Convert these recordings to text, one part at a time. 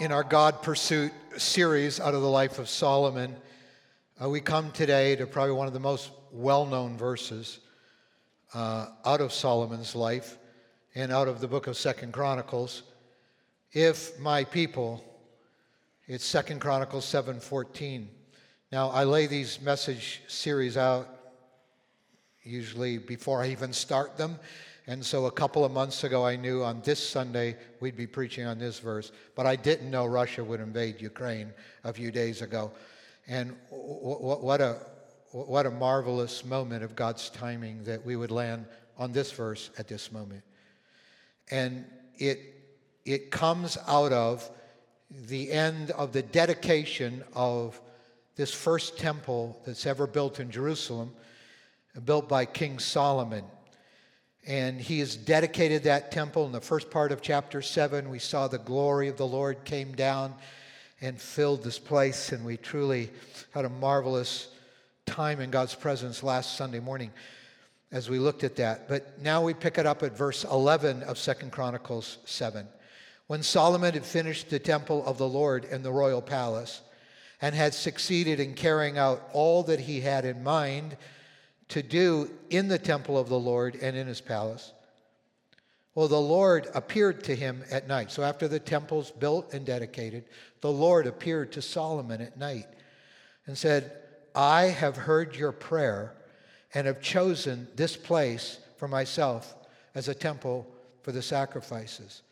In our God Pursuit series out of the life of Solomon, uh, we come today to probably one of the most well known verses uh, out of Solomon's life and out of the book of Second Chronicles. If my people, it's Second Chronicles 7:14. Now I lay these message series out usually before I even start them. And so a couple of months ago, I knew on this Sunday we'd be preaching on this verse, but I didn't know Russia would invade Ukraine a few days ago. And what a, what a marvelous moment of God's timing that we would land on this verse at this moment. And it, it comes out of the end of the dedication of this first temple that's ever built in Jerusalem, built by King Solomon. And he has dedicated that temple. In the first part of chapter 7, we saw the glory of the Lord came down and filled this place, and we truly had a marvelous time in God's presence last Sunday morning as we looked at that. But now we pick it up at verse 11 of Second Chronicles 7. When Solomon had finished the temple of the Lord in the royal palace and had succeeded in carrying out all that he had in mind to do in the temple of the Lord and in his palace. Well, the Lord appeared to him at night. So after the temple's built and dedicated, the Lord appeared to Solomon at night and said, I have heard your prayer and have chosen this place for myself as a temple for the sacrifices.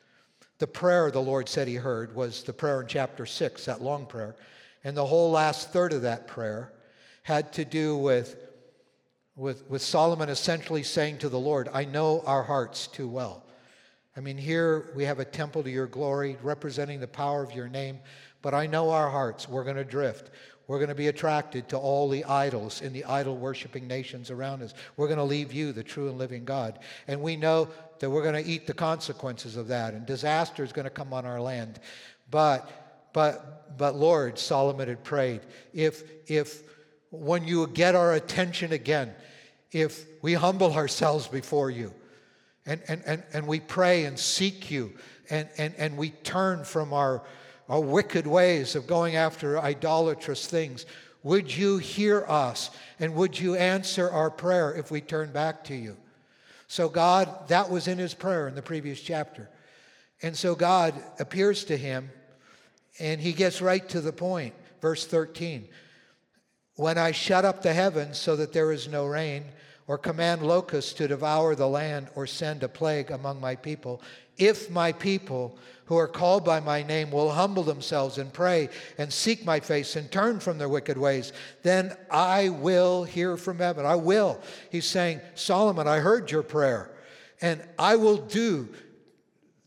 The prayer the Lord said he heard was the prayer in chapter 6, that long prayer. And the whole last third of that prayer had to do with with, with Solomon essentially saying to the Lord, I know our hearts too well. I mean, here we have a temple to your glory representing the power of your name, but I know our hearts. We're going to drift. We're going to be attracted to all the idols in the idol worshiping nations around us. We're going to leave you, the true and living God. And we know that we're going to eat the consequences of that, and disaster is going to come on our land. But, but, but Lord, Solomon had prayed, if, if, when you get our attention again, if we humble ourselves before you and, and, and, and we pray and seek you and, and, and we turn from our, our wicked ways of going after idolatrous things, would you hear us and would you answer our prayer if we turn back to you? So, God, that was in his prayer in the previous chapter. And so, God appears to him and he gets right to the point. Verse 13 when I shut up the heavens so that there is no rain, or command locusts to devour the land, or send a plague among my people, if my people who are called by my name will humble themselves and pray and seek my face and turn from their wicked ways, then I will hear from heaven. I will. He's saying, Solomon, I heard your prayer, and I will do.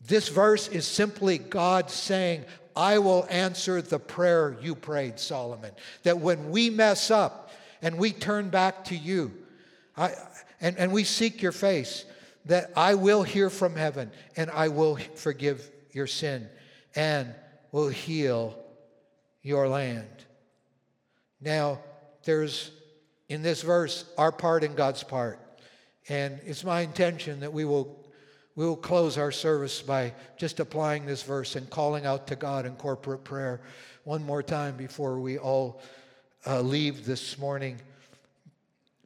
This verse is simply God saying, I will answer the prayer you prayed, Solomon. That when we mess up and we turn back to you I, and, and we seek your face, that I will hear from heaven and I will forgive your sin and will heal your land. Now, there's in this verse our part and God's part. And it's my intention that we will we will close our service by just applying this verse and calling out to God in corporate prayer one more time before we all uh, leave this morning.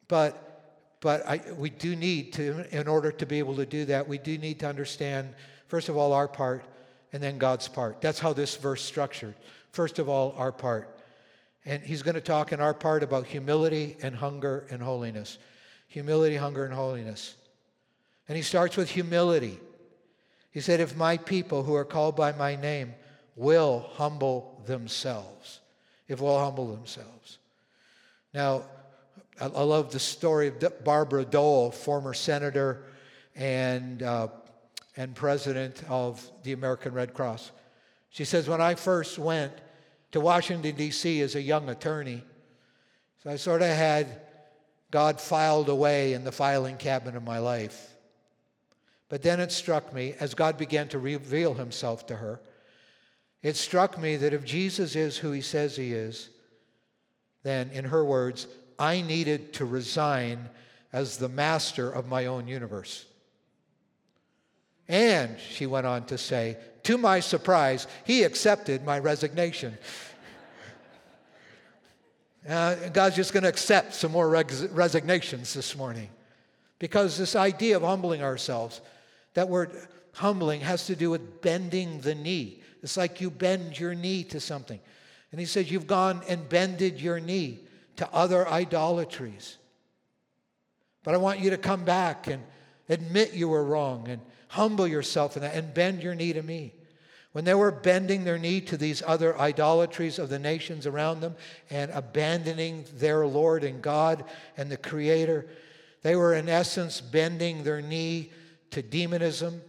But, but I, we do need to, in order to be able to do that, we do need to understand, first of all, our part and then God's part. That's how this verse structured. First of all, our part. And he's going to talk in our part about humility and hunger and holiness. Humility, hunger, and holiness. And he starts with humility. He said, If my people who are called by my name will humble themselves, if will humble themselves. Now, I, love the story of Barbara Dole, former senator and, uh, and president of the American Red Cross. She says, When I first went to Washington, D.C. as a young attorney, so I sort of had God filed away in the filing cabinet of my life. But then it struck me, as God began to reveal himself to her, it struck me that if Jesus is who he says he is, then, in her words, I needed to resign as the master of my own universe. And she went on to say, to my surprise, he accepted my resignation. Uh, God's just going to accept some more res- resignations this morning. Because this idea of humbling ourselves, that word humbling has to do with bending the knee. It's like you bend your knee to something. And he says, You've gone and bended your knee to other idolatries. But I want you to come back and admit you were wrong and humble yourself in that and bend your knee to me. When they were bending their knee to these other idolatries of the nations around them and abandoning their Lord and God and the Creator, they were in essence bending their knee to demonism.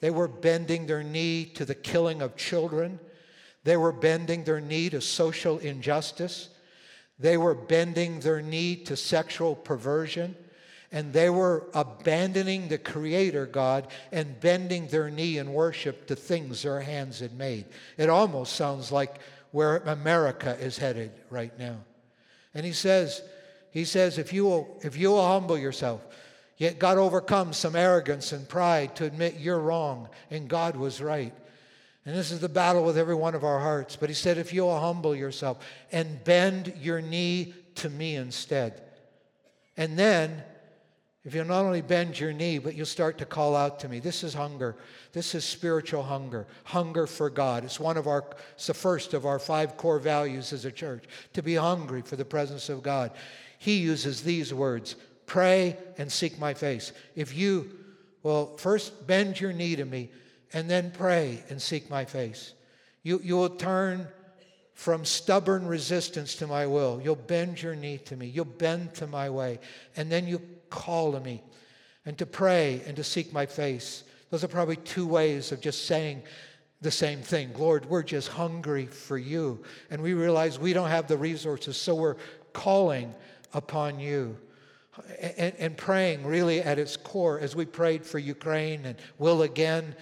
They were bending their knee to the killing of children. They were bending their knee to social injustice. They were bending their knee to sexual perversion and they were abandoning the Creator God and bending their knee in worship to things their hands had made. It almost sounds like where America is headed right now. And he says, he says, if you will, if you will humble yourself, yet God overcomes some arrogance and pride to admit you're wrong and God was right. And this is the battle with every one of our hearts. But he said, if you'll humble yourself and bend your knee to me instead. And then if you'll not only bend your knee, but you'll start to call out to me. This is hunger. This is spiritual hunger. Hunger for God. It's one of our, it's the first of our five core values as a church, to be hungry for the presence of God. He uses these words pray and seek my face. If you will first bend your knee to me and then pray and seek my face, you, you will turn from stubborn resistance to my will. You'll bend your knee to me. You'll bend to my way. And then you call to me and to pray and to seek my face. Those are probably two ways of just saying the same thing. Lord, we're just hungry for you. And we realize we don't have the resources, so we're calling upon you. And, and, praying really at its core, as we prayed for Ukraine and will again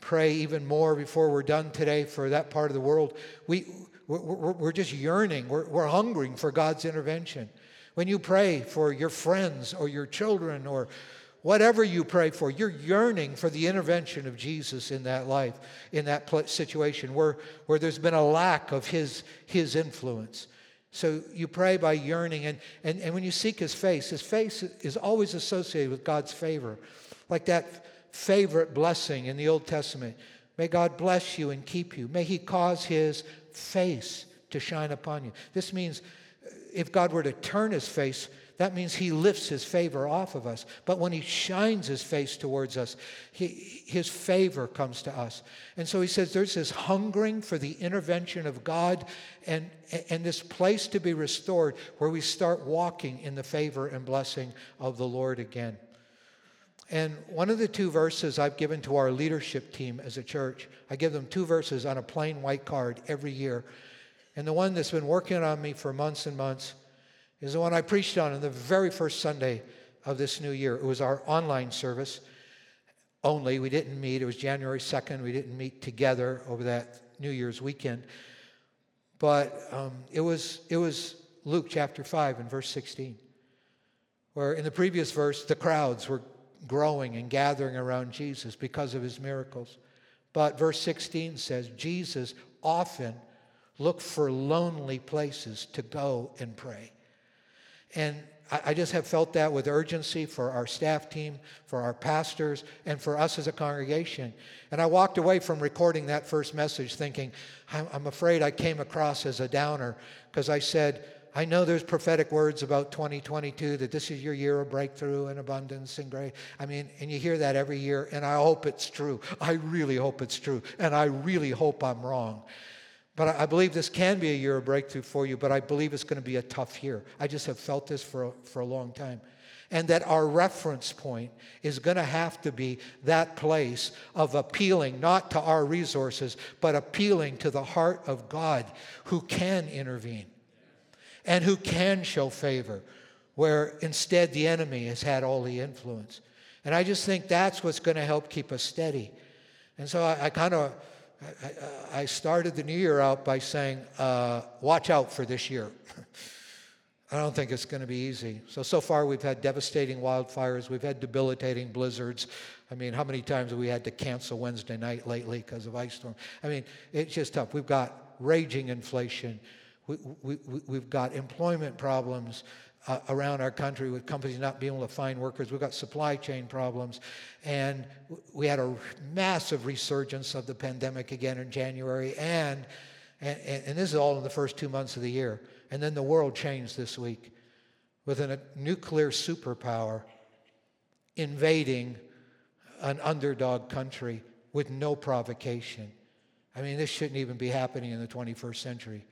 pray even more before we're done today for that part of the world, we, we're, we're just yearning, we're, we're hungering for God's intervention. When you pray for your friends or your children or whatever you pray for, you're yearning for the intervention of Jesus in that life, in that situation where, where there's been a lack of his, his influence. So you pray by yearning, and, and, and when you seek his face, his face is always associated with God's favor. Like that favorite blessing in the Old Testament. May God bless you and keep you. May he cause his face to shine upon you. This means uh, if God were to turn his face, that means he lifts his favor off of us. But when he shines his face towards us, he, his favor comes to us. And so he says there's this hungering for the intervention of God and, and this place to be restored where we start walking in the favor and blessing of the Lord again. And one of the two verses I've given to our leadership team as a church, I give them two verses on a plain white card every year. And the one that's been working on me for months and months is the one I preached on in the very first Sunday of this new year. It was our online service only. We didn't meet. It was January 2nd. We didn't meet together over that New Year's weekend. But um, it, was, it was Luke chapter 5 and verse 16, where in the previous verse, the crowds were growing and gathering around Jesus because of his miracles. But verse 16 says, Jesus often looked for lonely places to go and pray. And I just have felt that with urgency for our staff team, for our pastors, and for us as a congregation. And I walked away from recording that first message thinking, I'm afraid I came across as a downer because I said, I know there's prophetic words about 2022 that this is your year of breakthrough and abundance and grace. I mean, and you hear that every year, and I hope it's true. I really hope it's true, and I really hope I'm wrong. But I believe this can be a year of breakthrough for you, but I believe it's going to be a tough year. I just have felt this for a, for a long time. And that our reference point is going to have to be that place of appealing not to our resources, but appealing to the heart of God who can intervene and who can show favor, where instead the enemy has had all the influence. And I just think that's what's going to help keep us steady. And so I, I kind of I, I, started the new year out by saying, uh, watch out for this year. I don't think it's going to be easy. So, so far we've had devastating wildfires, we've had debilitating blizzards. I mean, how many times have we had to cancel Wednesday night lately because of ice storm? I mean, it's just tough. We've got raging inflation, we, we, we've got employment problems. Uh, around our country with companies not being able to find workers. We've got supply chain problems. And we had a massive resurgence of the pandemic again in January. And, and, and this is all in the first two months of the year. And then the world changed this week with a nuclear superpower invading an underdog country with no provocation. I mean, this shouldn't even be happening in the 21st century.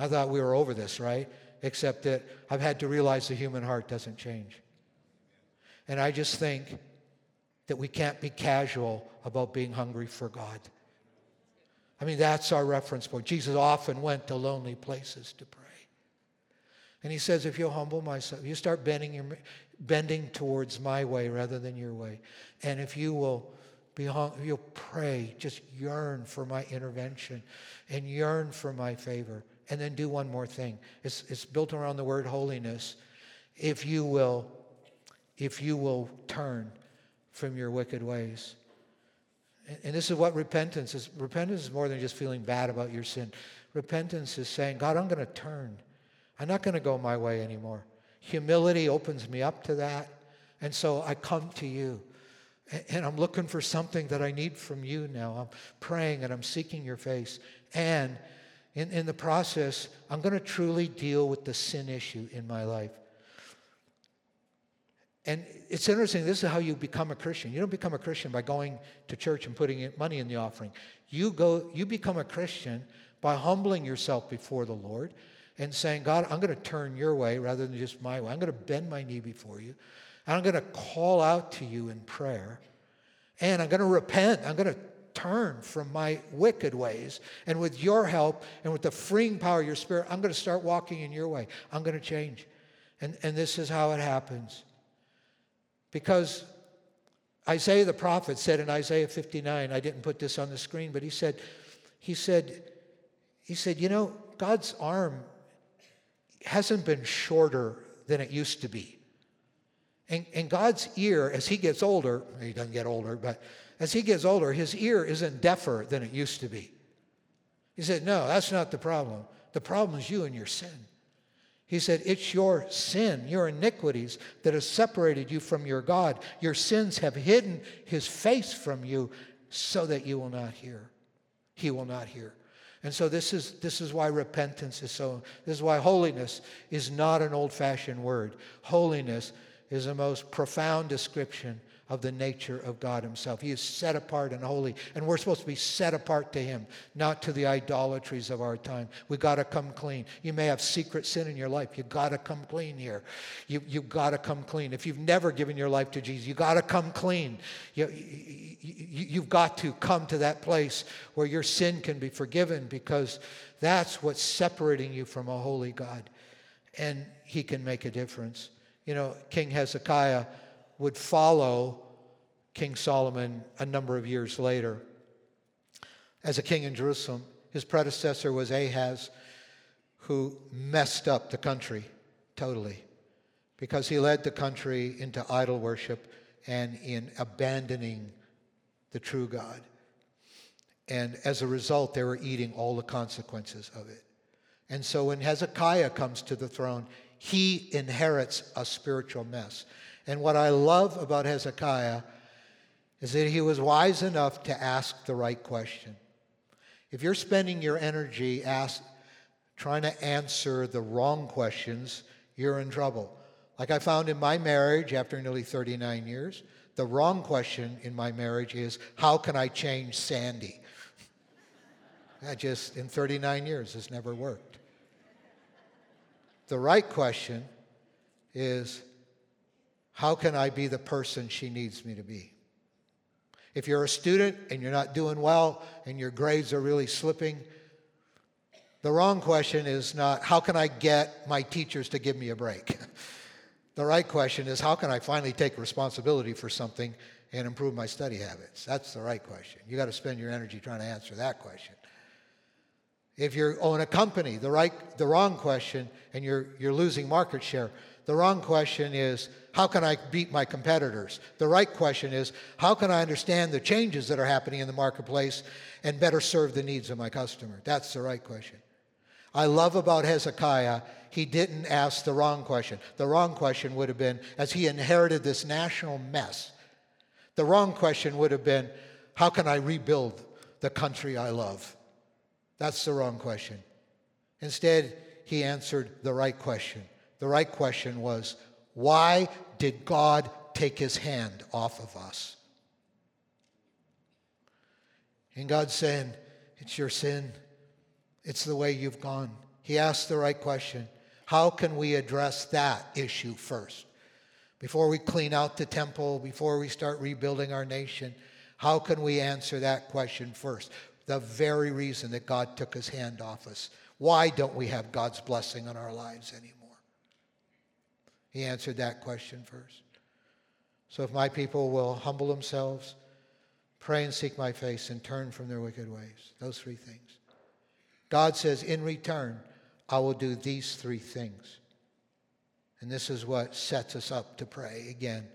I thought we were over this, right? Except that I've had to realize the human heart doesn't change. And I just think that we can't be casual about being hungry for God. I mean, that's our reference point. Jesus often went to lonely places to pray. And he says, if you'll humble myself, you start bending, your, bending towards my way rather than your way. And if you will be hung, you'll pray, just yearn for my intervention and yearn for my favor. And then do one more thing. It's, it's built around the word holiness. If you will, if you will turn from your wicked ways. And, and this is what repentance is. Repentance is more than just feeling bad about your sin. Repentance is saying, God, I'm going to turn. I'm not going to go my way anymore. Humility opens me up to that. And so I come to you. And I'm looking for something that I need from you now. I'm praying and I'm seeking your face. And in, in the process, I'm going to truly deal with the sin issue in my life. And it's interesting, this is how you become a Christian. You don't become a Christian by going to church and putting money in the offering. You go, you become a Christian by humbling yourself before the Lord and saying, God, I'm going to turn your way rather than just my way. I'm going to bend my knee before you. And I'm going to call out to you in prayer. And I'm going to repent. I'm going to turn from my wicked ways. And with your help and with the freeing power of your spirit, I'm going to start walking in your way. I'm going to change. And, and this is how it happens. Because Isaiah the prophet said in Isaiah 59, I didn't put this on the screen, but he said, he said, he said, you know, God's arm hasn't been shorter than it used to be. And, and God's ear, as he gets older, he doesn't get older, but as he gets older, his ear isn't deafer than it used to be. He said, No, that's not the problem. The problem is you and your sin. He said, It's your sin, your iniquities that have separated you from your God. Your sins have hidden his face from you so that you will not hear. He will not hear. And so this is, this is why repentance is so, this is why holiness is not an old fashioned word. Holiness is the most profound description of the nature of God Himself. He is set apart and holy, and we're supposed to be set apart to Him, not to the idolatries of our time. We got to come clean. You may have secret sin in your life. You got to come clean here. You you got to come clean. If you've never given your life to Jesus, you got to come clean. You, you, you, you've got to come to that place where your sin can be forgiven because that's what's separating you from a holy God, and He can make a difference. You know, King Hezekiah would follow King Solomon a number of years later. As a king in Jerusalem, his predecessor was Ahaz, who messed up the country totally because he led the country into idol worship and in abandoning the true God. And as a result, they were eating all the consequences of it. And so when Hezekiah comes to the throne, he inherits a spiritual mess. And what I love about Hezekiah is that he was wise enough to ask the right question. If you're spending your energy ask, trying to answer the wrong questions, you're in trouble. Like I found in my marriage after nearly 39 years, the wrong question in my marriage is how can I change Sandy? That just, in 39 years, has never worked. The right question is how can I be the person she needs me to be? If you're a student and you're not doing well and your grades are really slipping, the wrong question is not, how can I get my teachers to give me a break? the right question is, how can I finally take responsibility for something and improve my study habits? That's the right question. You got to spend your energy trying to answer that question. If you own a company, the right the wrong question and you're you're losing market share. The wrong question is how can I beat my competitors? The right question is how can I understand the changes that are happening in the marketplace and better serve the needs of my customer? That's the right question. I love about Hezekiah, he didn't ask the wrong question. The wrong question would have been, as he inherited this national mess, the wrong question would have been, how can I rebuild the country I love? That's the wrong question. Instead, he answered the right question. The right question was, why did God take his hand off of us? And God's saying, it's your sin. It's the way you've gone. He asked the right question. How can we address that issue first? Before we clean out the temple, before we start rebuilding our nation, how can we answer that question first? The very reason that God took his hand off us. Why don't we have God's blessing on our lives anymore? He answered that question first. So if my people will humble themselves, pray and seek my face, and turn from their wicked ways, those three things. God says, in return, I will do these three things. And this is what sets us up to pray again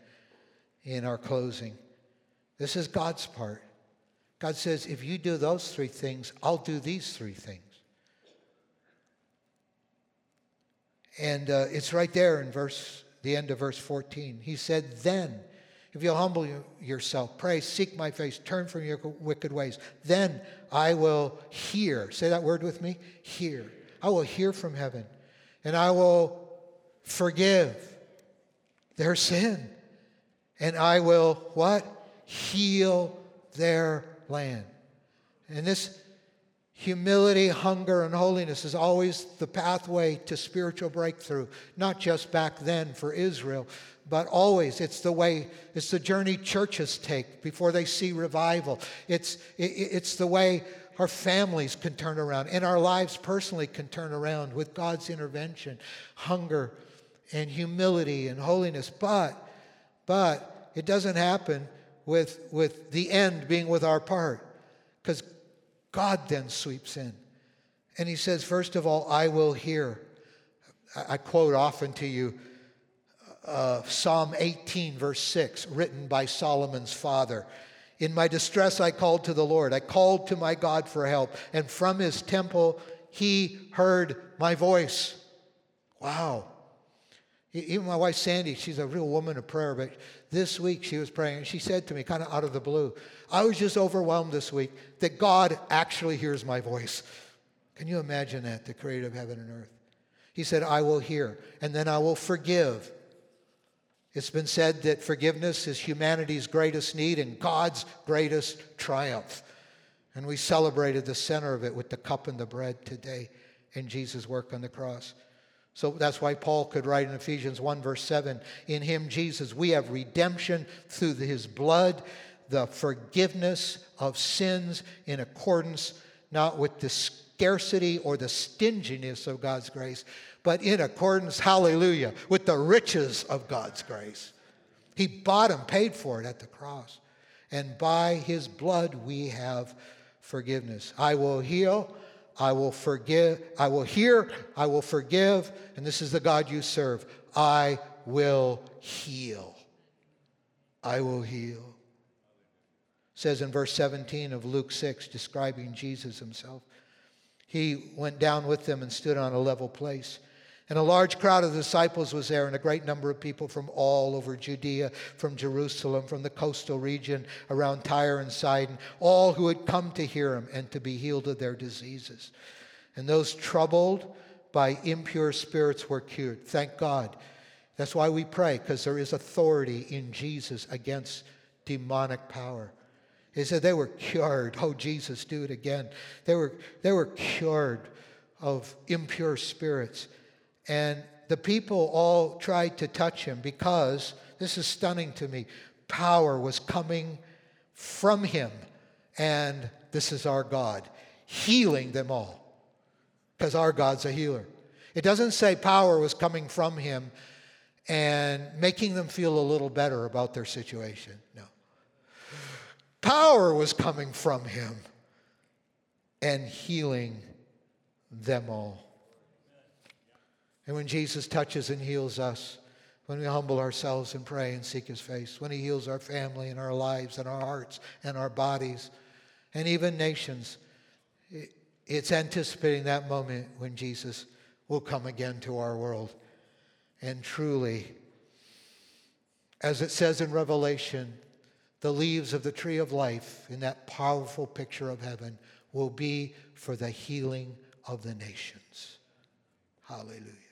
in our closing. This is God's part. God says, if you do those three things, I'll do these three things. And uh, it's right there in verse, the end of verse 14. He said, Then, if you'll humble yourself, pray, seek my face, turn from your wicked ways, then I will hear. Say that word with me hear. I will hear from heaven, and I will forgive their sin, and I will what? Heal their land. And this humility, hunger, and holiness is always the pathway to spiritual breakthrough, not just back then for Israel, but always. It's the way it's the journey churches take before they see revival. It's it, it's the way our families can turn around and our lives personally can turn around with god's intervention hunger and humility and holiness. But but it doesn't happen with with the end being with our part because god then sweeps in and he says first of all i will hear I quote often to you uh, Psalm 18, verse 6, written by Solomon's father. In my distress, I called to the Lord. I called to my God for help, and from his temple, he heard my voice. Wow. Even my wife Sandy, she's a real woman of prayer, but this week she was praying and she said to me, kind of out of the blue, I was just overwhelmed this week that God actually hears my voice. Can you imagine that, the creator of heaven and earth? He said, I will hear, and then I will forgive it's been said that forgiveness is humanity's greatest need and God's greatest triumph. And we celebrated the center of it with the cup and the bread today in Jesus' work on the cross. So that's why Paul could write in Ephesians 1, verse 7 In him, Jesus, we have redemption through his blood, the forgiveness of sins in accordance not with the scarcity or the stinginess of God's grace, but in accordance, hallelujah, with the riches of God's grace. He bought and paid for it at the cross. And by his blood we have forgiveness. I will heal, I will forgive, I will hear, I will forgive, and this is the God you serve. I will heal. I will heal. It says in verse 17 of Luke 6, describing Jesus himself. He went down with them and stood on a level place. And a large crowd of disciples was there, and a great number of people from all over Judea, from Jerusalem, from the coastal region around Tyre and Sidon, all who had come to hear him and to be healed of their diseases. And those troubled by impure spirits were cured. Thank God. That's why we pray, because there is authority in Jesus against demonic power. He said they were cured. Oh, Jesus, do it again. They were, they were cured of impure spirits. And the people all tried to touch him because, this is stunning to me, power was coming from him. And this is our God, healing them all. Because our God's a healer. It doesn't say power was coming from him and making them feel a little better about their situation. No. Power was coming from him and healing them all. And when Jesus touches and heals us, when we humble ourselves and pray and seek his face, when he heals our family and our lives and our hearts and our bodies and even nations, it's anticipating that moment when Jesus will come again to our world. And truly, as it says in Revelation, the leaves of the tree of life in that powerful picture of heaven will be for the healing of the nations. Hallelujah.